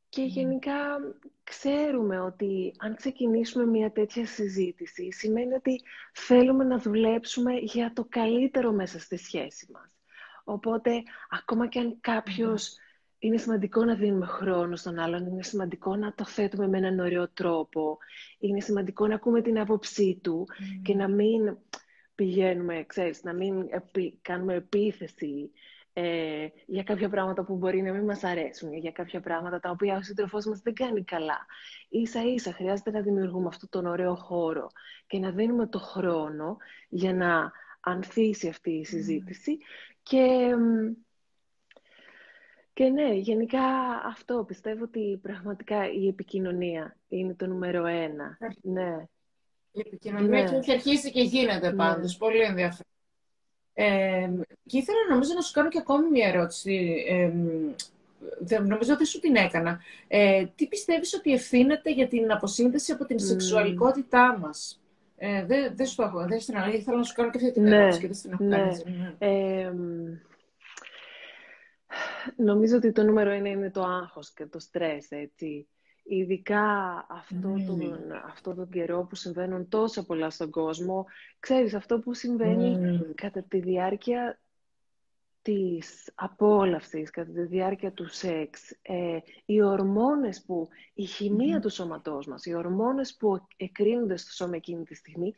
και γενικά ξέρουμε ότι αν ξεκινήσουμε μια τέτοια συζήτηση σημαίνει ότι θέλουμε να δουλέψουμε για το καλύτερο μέσα στη σχέση μας. Οπότε, ακόμα και αν κάποιος είναι σημαντικό να δίνουμε χρόνο στον άλλον, είναι σημαντικό να το θέτουμε με έναν ωραίο τρόπο, είναι σημαντικό να ακούμε την άποψή του και να μην πηγαίνουμε, ξέρεις, να μην κάνουμε επίθεση ε, για κάποια πράγματα που μπορεί να μην μας αρέσουν, για κάποια πράγματα τα οποία ο σύντροφός μας δεν κάνει καλά. Ίσα ίσα χρειάζεται να δημιουργούμε αυτόν τον ωραίο χώρο και να δίνουμε το χρόνο για να ανθίσει αυτή η συζήτηση και, και ναι, γενικά αυτό πιστεύω ότι πραγματικά η επικοινωνία είναι το νούμερο ένα. Ναι. Η επικοινωνία ναι. έχει αρχίσει και γίνεται ναι. πάντως. Πολύ ενδιαφέρον. Ε, και ήθελα νομίζω να σου κάνω και ακόμη μια ερώτηση. Ε, νομίζω ότι σου την έκανα. Ε, τι πιστεύεις ότι ευθύνεται για την αποσύνδεση από την σεξουαλικότητά μας; Ε, δεν, δεν σου το έχω, δεν στην αλήθεια. Θέλω να σου κάνω και αυτή την ναι, ερώτηση και δεν στην έχω ναι. ναι. Ε, νομίζω ότι το νούμερο ένα είναι το άγχος και το στρες, έτσι. Ειδικά αυτό, mm. τον, αυτό τον καιρό που συμβαίνουν τόσα πολλά στον κόσμο. Ξέρεις, αυτό που συμβαίνει κατά τη διάρκεια της απόλαυσης, κατά τη διάρκεια του σεξ, ε, οι ορμόνες που, η χημεία του σώματός μας, οι ορμόνες που εκρίνονται στο σώμα εκείνη τη στιγμή,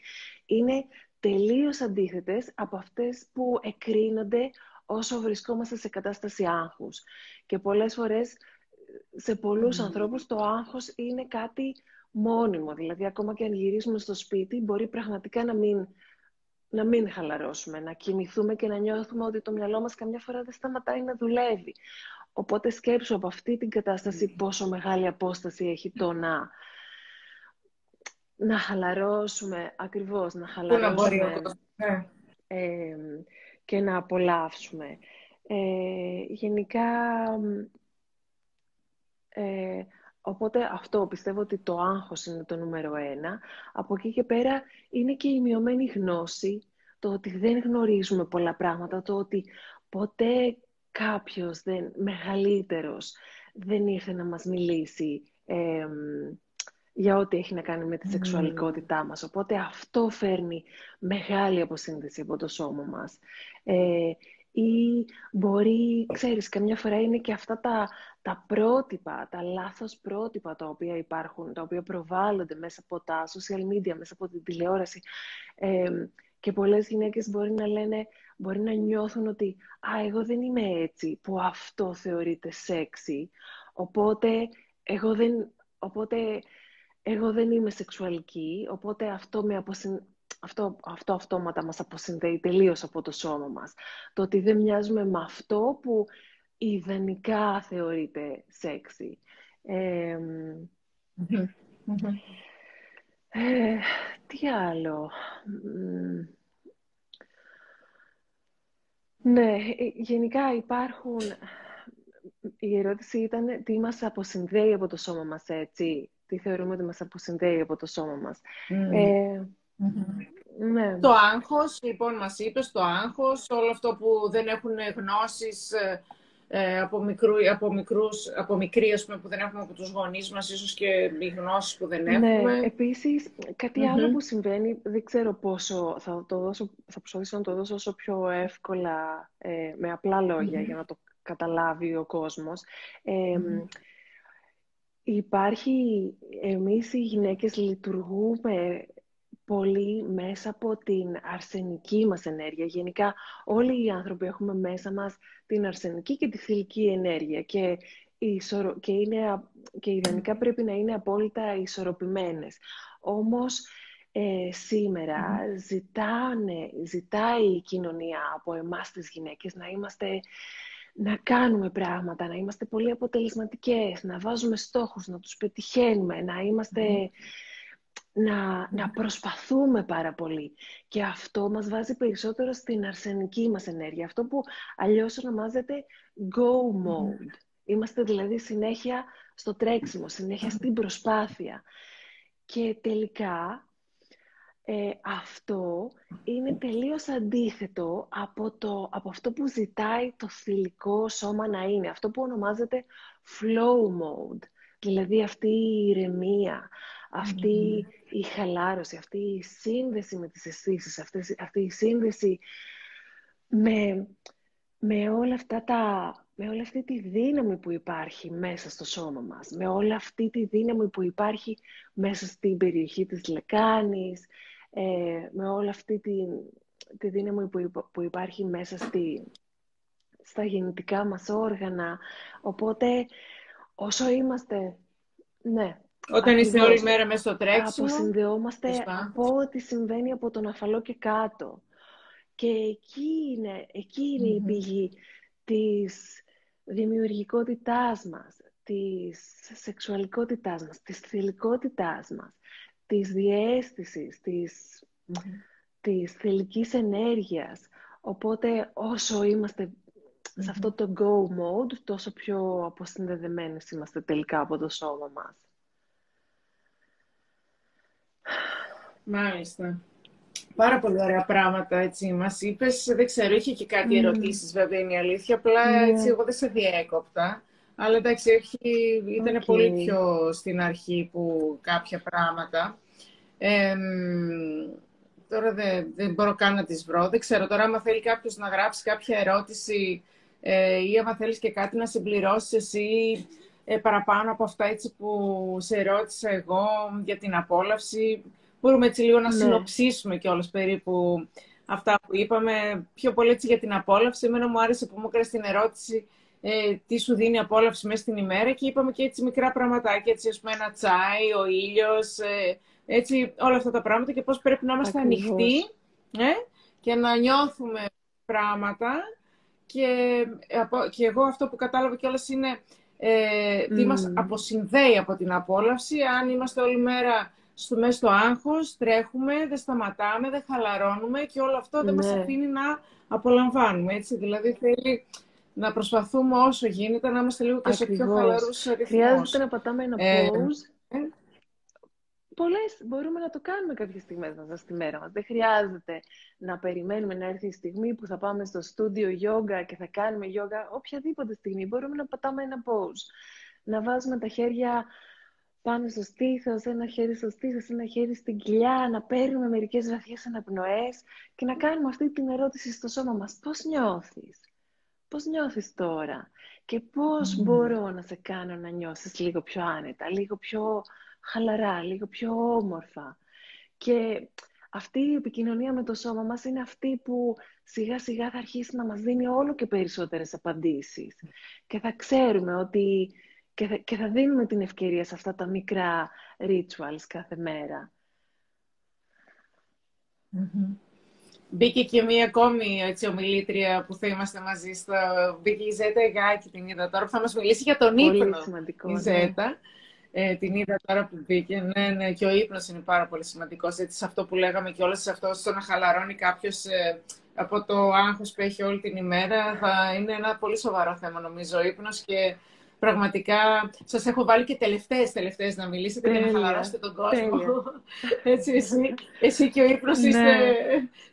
είναι τελείως αντίθετες από αυτές που εκρίνονται όσο βρισκόμαστε σε κατάσταση άγχους. Και πολλές φορές σε πολλούς ανθρώπους το άγχος είναι κάτι μόνιμο. Δηλαδή, ακόμα και αν γυρίσουμε στο σπίτι, μπορεί πραγματικά να μην, να μην χαλαρώσουμε, να κοιμηθούμε και να νιώθουμε ότι το μυαλό μας καμιά φορά δεν σταματάει να δουλεύει. Οπότε σκέψου από αυτή την κατάσταση πόσο μεγάλη απόσταση έχει το να, να χαλαρώσουμε, ακριβώς, να χαλαρώσουμε ε, και να απολαύσουμε. Ε, γενικά, ε, οπότε αυτό πιστεύω ότι το άγχος είναι το νούμερο ένα. Από εκεί και πέρα είναι και η μειωμένη γνώση, το ότι δεν γνωρίζουμε πολλά πράγματα, το ότι ποτέ κάποιος δεν, μεγαλύτερος δεν ήρθε να μας μιλήσει για ό,τι έχει να κάνει με τη σεξουαλικότητά μας. Οπότε αυτό φέρνει μεγάλη αποσύνδεση από το σώμα μας. Ε, ή μπορεί, ξέρεις, καμιά φορά είναι και αυτά τα, τα πρότυπα, τα λάθος πρότυπα τα οποία υπάρχουν, τα οποία προβάλλονται μέσα από τα social media, μέσα από την τηλεόραση. και πολλές γυναίκες μπορεί να λένε, μπορεί να νιώθουν ότι «Α, εγώ δεν είμαι έτσι», που αυτό θεωρείται σεξι. Οπότε, εγώ δεν, οπότε, εγώ δεν είμαι σεξουαλική, οπότε αυτό με αποσυν αυτό, αυτό αυτόματα μας αποσυνδέει τελείως από το σώμα μας. Το ότι δεν μοιάζουμε με αυτό που ιδανικά θεωρείται σεξι. Ε, τι άλλο... Ναι, ε, γενικά υπάρχουν... Η ερώτηση ήταν τι μας αποσυνδέει από το σώμα μας, έτσι. Τι θεωρούμε ότι μας αποσυνδέει από το σώμα μας. Ε, ναι. Το άγχος, λοιπόν, μας είπες, το άγχος, όλο αυτό που δεν έχουν γνώσεις ε, ε, από, μικρού, από, μικρούς, από μικρή, ας πούμε, που δεν έχουμε από τους γονείς μας, ίσως και οι γνώσεις που δεν ναι, έχουμε. Ναι, επίσης, άλλο που συμβαίνει, δεν ξέρω πόσο, θα, το δώσω, θα προσπαθήσω να το δώσω όσο πιο εύκολα, ε, με απλά για να το καταλάβει ο κόσμος. Ε, Υπάρχει, εμείς οι γυναίκες λειτουργούμε πολύ μέσα από την αρσενική μας ενέργεια. Γενικά όλοι οι άνθρωποι έχουμε μέσα μας την αρσενική και τη θηλυκή ενέργεια και, και, είναι... και ιδανικά πρέπει να είναι απόλυτα ισορροπημένες. Όμως ε, σήμερα ζητάνε, ζητάει η κοινωνία από εμάς τις γυναίκες να είμαστε να κάνουμε πράγματα, να είμαστε πολύ αποτελεσματικές, να βάζουμε στόχους, να τους πετυχαίνουμε, να είμαστε να, να προσπαθούμε πάρα πολύ. Και αυτό μας βάζει περισσότερο στην αρσενική μας ενέργεια. Αυτό που αλλιώς ονομάζεται go mode. Είμαστε δηλαδή συνέχεια στο τρέξιμο, συνέχεια στην προσπάθεια. Και τελικά ε, αυτό είναι τελείως αντίθετο από, το, από αυτό που ζητάει το θηλυκό σώμα να είναι. Αυτό που ονομάζεται flow mode. Δηλαδή αυτή η ηρεμία, αυτή η χαλάρωση, αυτή η σύνδεση με τις αισθήσεις, αυτή, αυτή η σύνδεση με, με όλα αυτά τα με όλη αυτή τη δύναμη που υπάρχει μέσα στο σώμα μας, με όλη αυτή τη δύναμη που υπάρχει μέσα στην περιοχή της λεκάνης, ε, με όλη αυτή τη, τη δύναμη που, που υπάρχει μέσα στη, στα γεννητικά μας όργανα. Οπότε, όσο είμαστε, ναι, όταν είστε όλη μέρα μέσα στο τρέξιμο. Αποσυνδεόμαστε από ό,τι συμβαίνει από τον αφαλό και κάτω. Και εκεί είναι, εκεί η πηγή της δημιουργικότητάς μας, της σεξουαλικότητάς μας, της θηλυκότητάς μας, της διέστησης, της, mm-hmm. της θηλυκής ενέργειας. Οπότε όσο είμαστε σε αυτό το go mode, τόσο πιο αποσυνδεδεμένες είμαστε τελικά από το σώμα μας. Μάλιστα. Πάρα πολύ ωραία πράγματα, έτσι. Μας είπες, δεν ξέρω, είχε και κάτι mm. ερωτήσεις, βέβαια, είναι η αλήθεια. Απλά, ναι. έτσι, εγώ δεν σε διέκοπτα. Αλλά εντάξει, όχι, ήταν πολύ πιο στην αρχή που κάποια πράγματα. τώρα δεν, δεν μπορώ καν να τις βρω. Δεν ξέρω τώρα, άμα θέλει κάποιος να γράψει κάποια ερώτηση ε, ή άμα θέλεις και κάτι να συμπληρώσεις εσύ ε, παραπάνω από αυτά έτσι που σε ρώτησα εγώ για την απόλαυση, μπορούμε έτσι λίγο να ναι. συνοψίσουμε κιόλας περίπου αυτά που είπαμε. Πιο πολύ έτσι για την απόλαυση. Εμένα μου άρεσε που μου έκανες την ερώτηση ε, τι σου δίνει απόλαυση μέσα στην ημέρα και είπαμε και έτσι μικρά πραγματάκια, έτσι ας πούμε ένα τσάι, ο ήλιος, ε, έτσι όλα αυτά τα πράγματα και πώς πρέπει να είμαστε ανοιχτοί ε, και να νιώθουμε πράγματα και, και εγώ αυτό που κατάλαβα κιόλας είναι ε, τι μας αποσυνδέει από την απόλαυση, αν είμαστε όλη μέρα στο μέσα στο άγχος, τρέχουμε, δεν σταματάμε, δεν χαλαρώνουμε και όλο αυτό δεν μας ναι. αφήνει να απολαμβάνουμε, έτσι. Δηλαδή θέλει να προσπαθούμε όσο γίνεται να είμαστε λίγο και σε πιο χαλαρούς ρυθμούς. Χρειάζεται να πατάμε ένα ε, pause. Ε, Πολλές μπορούμε να το κάνουμε κάποιες στιγμές μέσα στη μέρα μας. Δεν χρειάζεται να περιμένουμε να έρθει η στιγμή που θα πάμε στο στούντιο yoga και θα κάνουμε yoga. Οποιαδήποτε στιγμή μπορούμε να πατάμε ένα pause. Να βάζουμε τα χέρια πάνω στο στήθος, ένα χέρι στο στήθος, ένα χέρι στην κοιλιά, να παίρνουμε μερικές βαθιές αναπνοές και να κάνουμε αυτή την ερώτηση στο σώμα μας. Πώς νιώθεις; Πώς νιώθεις τώρα; Και πώς μπορώ να σε κάνω να νιώσεις λίγο πιο άνετα, λίγο πιο χαλαρά, λίγο πιο όμορφα; Και αυτή η επικοινωνία με το σώμα μας είναι αυτή που σιγά σιγά θα αρχίσει να μας δίνει όλο και περισσότερες απαντήσεις. Και θα ξέρουμε ότι και θα, και θα δίνουμε την ευκαιρία σε αυτά τα μικρά rituals κάθε Μπήκε και μία ακόμη έτσι, ομιλήτρια που θα είμαστε μαζί στο... Μπήκε η Ζέτα Εγάκη, την είδα τώρα, που θα μας μιλήσει για τον πολύ ύπνο. Σημαντικό, η ναι. Ζέτα. Ε, την είδα τώρα που μπήκε. Ναι, ναι, και ο ύπνος είναι πάρα πολύ σημαντικός. Έτσι, σε αυτό που λέγαμε και όλα σε αυτό, στο να χαλαρώνει κάποιος ε, από το άγχος που έχει όλη την ημέρα, θα είναι ένα πολύ σοβαρό θέμα νομίζω ο ύπνος και Πραγματικά σας έχω βάλει και τελευταίες τελευταίες να μιλήσετε και να χαλαρώσετε τον κόσμο. Έτσι, εσύ, εσύ και ο ύπνος ναι. είστε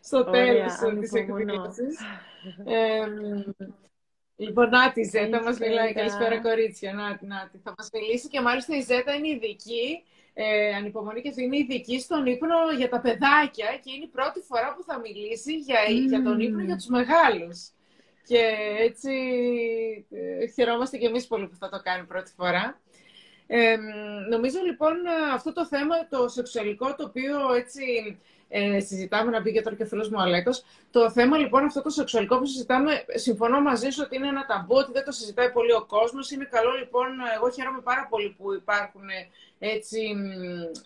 στο τέλος της εκδήλωσης. Λοιπόν, Νάτι, η Ζέτα μας μιλάει. Καλησπέρα, κορίτσια. Νάτι, Νάτι. Θα μας μιλήσει και μάλιστα η Ζέτα είναι ειδική, ε, ανυπομονή και είναι ειδική στον ύπνο για τα παιδάκια και είναι η πρώτη φορά που θα μιλήσει για, για τον ύπνο για τους μεγάλους. Και έτσι ε, χαιρόμαστε και εμείς πολύ που θα το κάνει πρώτη φορά. Ε, νομίζω λοιπόν αυτό το θέμα, το σεξουαλικό, το οποίο έτσι ε, συζητάμε, να μπει τώρα και ο φίλος μου Αλέκος, το θέμα λοιπόν αυτό το σεξουαλικό που συζητάμε, συμφωνώ μαζί σου ότι είναι ένα ταμπού, ότι δεν το συζητάει πολύ ο κόσμος. Είναι καλό λοιπόν, εγώ χαίρομαι πάρα πολύ που υπάρχουν έτσι,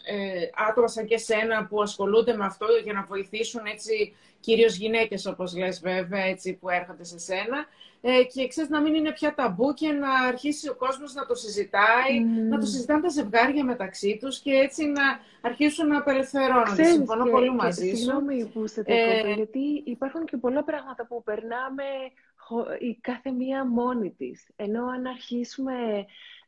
ε, άτομα σαν και σένα που ασχολούνται με αυτό για να βοηθήσουν έτσι, κυρίως γυναίκες όπως λες βέβαια έτσι, που έρχονται σε σένα ε, και ξέρεις να μην είναι πια ταμπού και να αρχίσει ο κόσμος να το συζητάει, να το συζητάνε τα ζευγάρια μεταξύ τους και έτσι να αρχίσουν να απελευθερώνονται. Συμφωνώ και, πολύ μαζί σου. Συγγνώμη που σε ε, γιατί υπάρχουν και πολλά πράγματα που περνάμε η κάθε μία μόνη της. Ενώ αν αρχίσουμε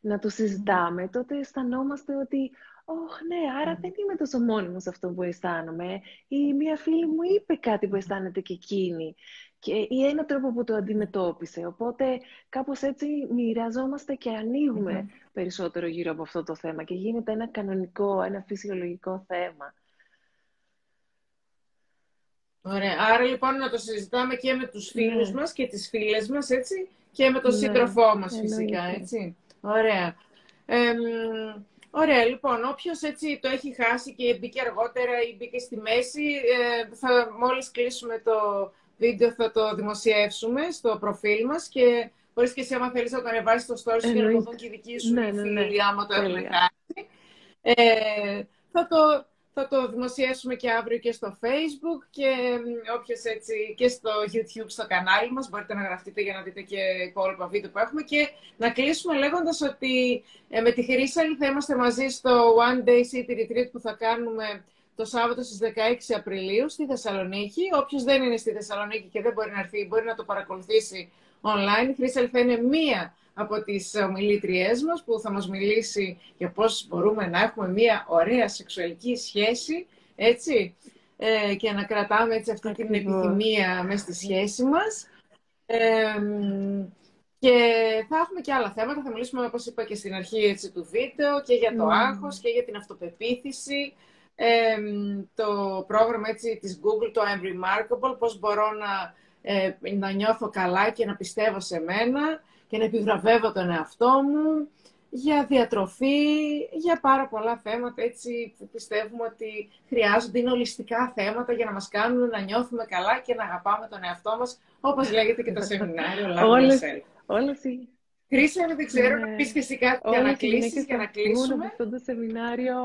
να το συζητάμε, τότε αισθανόμαστε ότι «Ωχ, ναι, άρα δεν είμαι τόσο μόνιμος σε αυτό που αισθάνομαι». Ή μία φίλη μου είπε κάτι που αισθάνεται και εκείνη. Και, ή ένα τρόπο που το αντιμετώπισε. Οπότε κάπως έτσι μοιραζόμαστε και ανοιγουμε περισσότερο γύρω από αυτό το θέμα και γίνεται ένα κανονικό, ένα φυσιολογικό θέμα. Ωραία. Άρα λοιπόν να το συζητάμε και με τους φίλους ναι. μας και τις φίλες μας, έτσι, και με τον ναι. σύντροφό μας φυσικά, έτσι. Ωραία. Ωραία, λοιπόν, όποιος έτσι το έχει χάσει και μπήκε αργότερα ή μπήκε στη μέση, ε, θα μόλις κλείσουμε το βίντεο θα το δημοσιεύσουμε στο προφίλ μας και μπορείς και εσύ άμα θέλεις να το ανεβάσεις στο story σου για να το δουν και οι δικοί σου ναι, ναι, ναι. φίλοι, άμα το έχουν κάνει. Ε, θα το θα το δημοσιεύσουμε και αύριο και στο Facebook και όποιος έτσι και στο YouTube στο κανάλι μας μπορείτε να γραφτείτε για να δείτε και υπόλοιπα βίντεο που έχουμε και να κλείσουμε λέγοντας ότι ε, με τη Χρύσαλη θα είμαστε μαζί στο One Day City Retreat που θα κάνουμε το Σάββατο στις 16 Απριλίου στη Θεσσαλονίκη. Όποιος δεν είναι στη Θεσσαλονίκη και δεν μπορεί να έρθει, μπορεί να το παρακολουθήσει online. Η Χρύσαλη θα είναι μία από τις ομιλήτριές μας που θα μας μιλήσει για πώς μπορούμε να έχουμε μία ωραία σεξουαλική σχέση, έτσι, ε, και να κρατάμε έτσι αυτή την επιθυμία μέσα στη σχέση μας. και θα έχουμε και άλλα θέματα. Θα μιλήσουμε, όπως είπα και στην αρχή έτσι, του βίντεο, και για το mm. άγχος και για την αυτοπεποίθηση. το πρόγραμμα έτσι, της Google, το I'm Remarkable, πώς μπορώ να, ε, να νιώθω καλά και να πιστεύω σε μένα και να επιβραβεύω τον εαυτό μου για διατροφή, για πάρα πολλά θέματα έτσι που πιστεύουμε ότι χρειάζονται, είναι ολιστικά θέματα για να μας κάνουν να νιώθουμε καλά και να αγαπάμε τον εαυτό μας, όπως λέγεται και το σεμινάριο Όλες, όλες οι... Χρήσα, δεν ξέρω, ναι. να πεις και εσύ κάτι για να κλείσεις, για να κλείσουμε. αυτό το σεμινάριο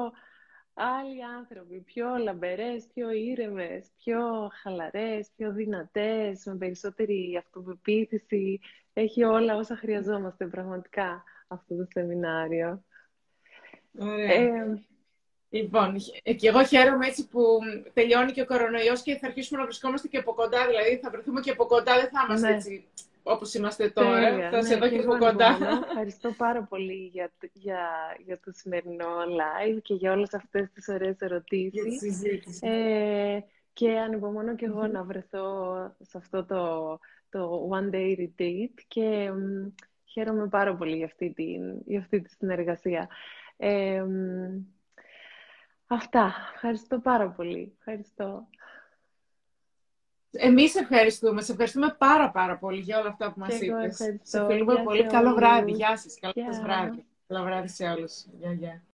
άλλοι άνθρωποι, πιο λαμπερές, πιο ήρεμες, πιο χαλαρές, πιο δυνατές, με περισσότερη αυτοπεποίθηση. Έχει όλα όσα χρειαζόμαστε πραγματικά αυτό το σεμινάριο. Ωραία. Ε, λοιπόν, και εγώ χαίρομαι έτσι που τελειώνει και ο κορονοϊός και θα αρχίσουμε να βρισκόμαστε και από κοντά, δηλαδή θα βρεθούμε και από κοντά, δεν θα είμαστε ναι. έτσι όπως είμαστε τώρα. Τέλεια, θα σε ναι, δω και από κοντά. Ευχαριστώ πάρα πολύ για, για, για το σημερινό live και για όλες αυτές τις ωραίες ερωτήσεις. Για τη συζήτηση. Ε, και ανυπομονώ και εγώ να βρεθώ σε αυτό το, το one day retreat και χαίρομαι πάρα πολύ για αυτή, την, για αυτή τη συνεργασία. Ε, αυτά. Ευχαριστώ πάρα πολύ. Ευχαριστώ. Εμείς ευχαριστούμε. Σε ευχαριστούμε πάρα πάρα πολύ για όλα αυτά που μας είπες. Σε ευχαριστούμε πολύ. Καλό βράδυ. Γεια σας. Καλό βράδυ. Καλό βράδυ σε όλους. Γεια, γεια.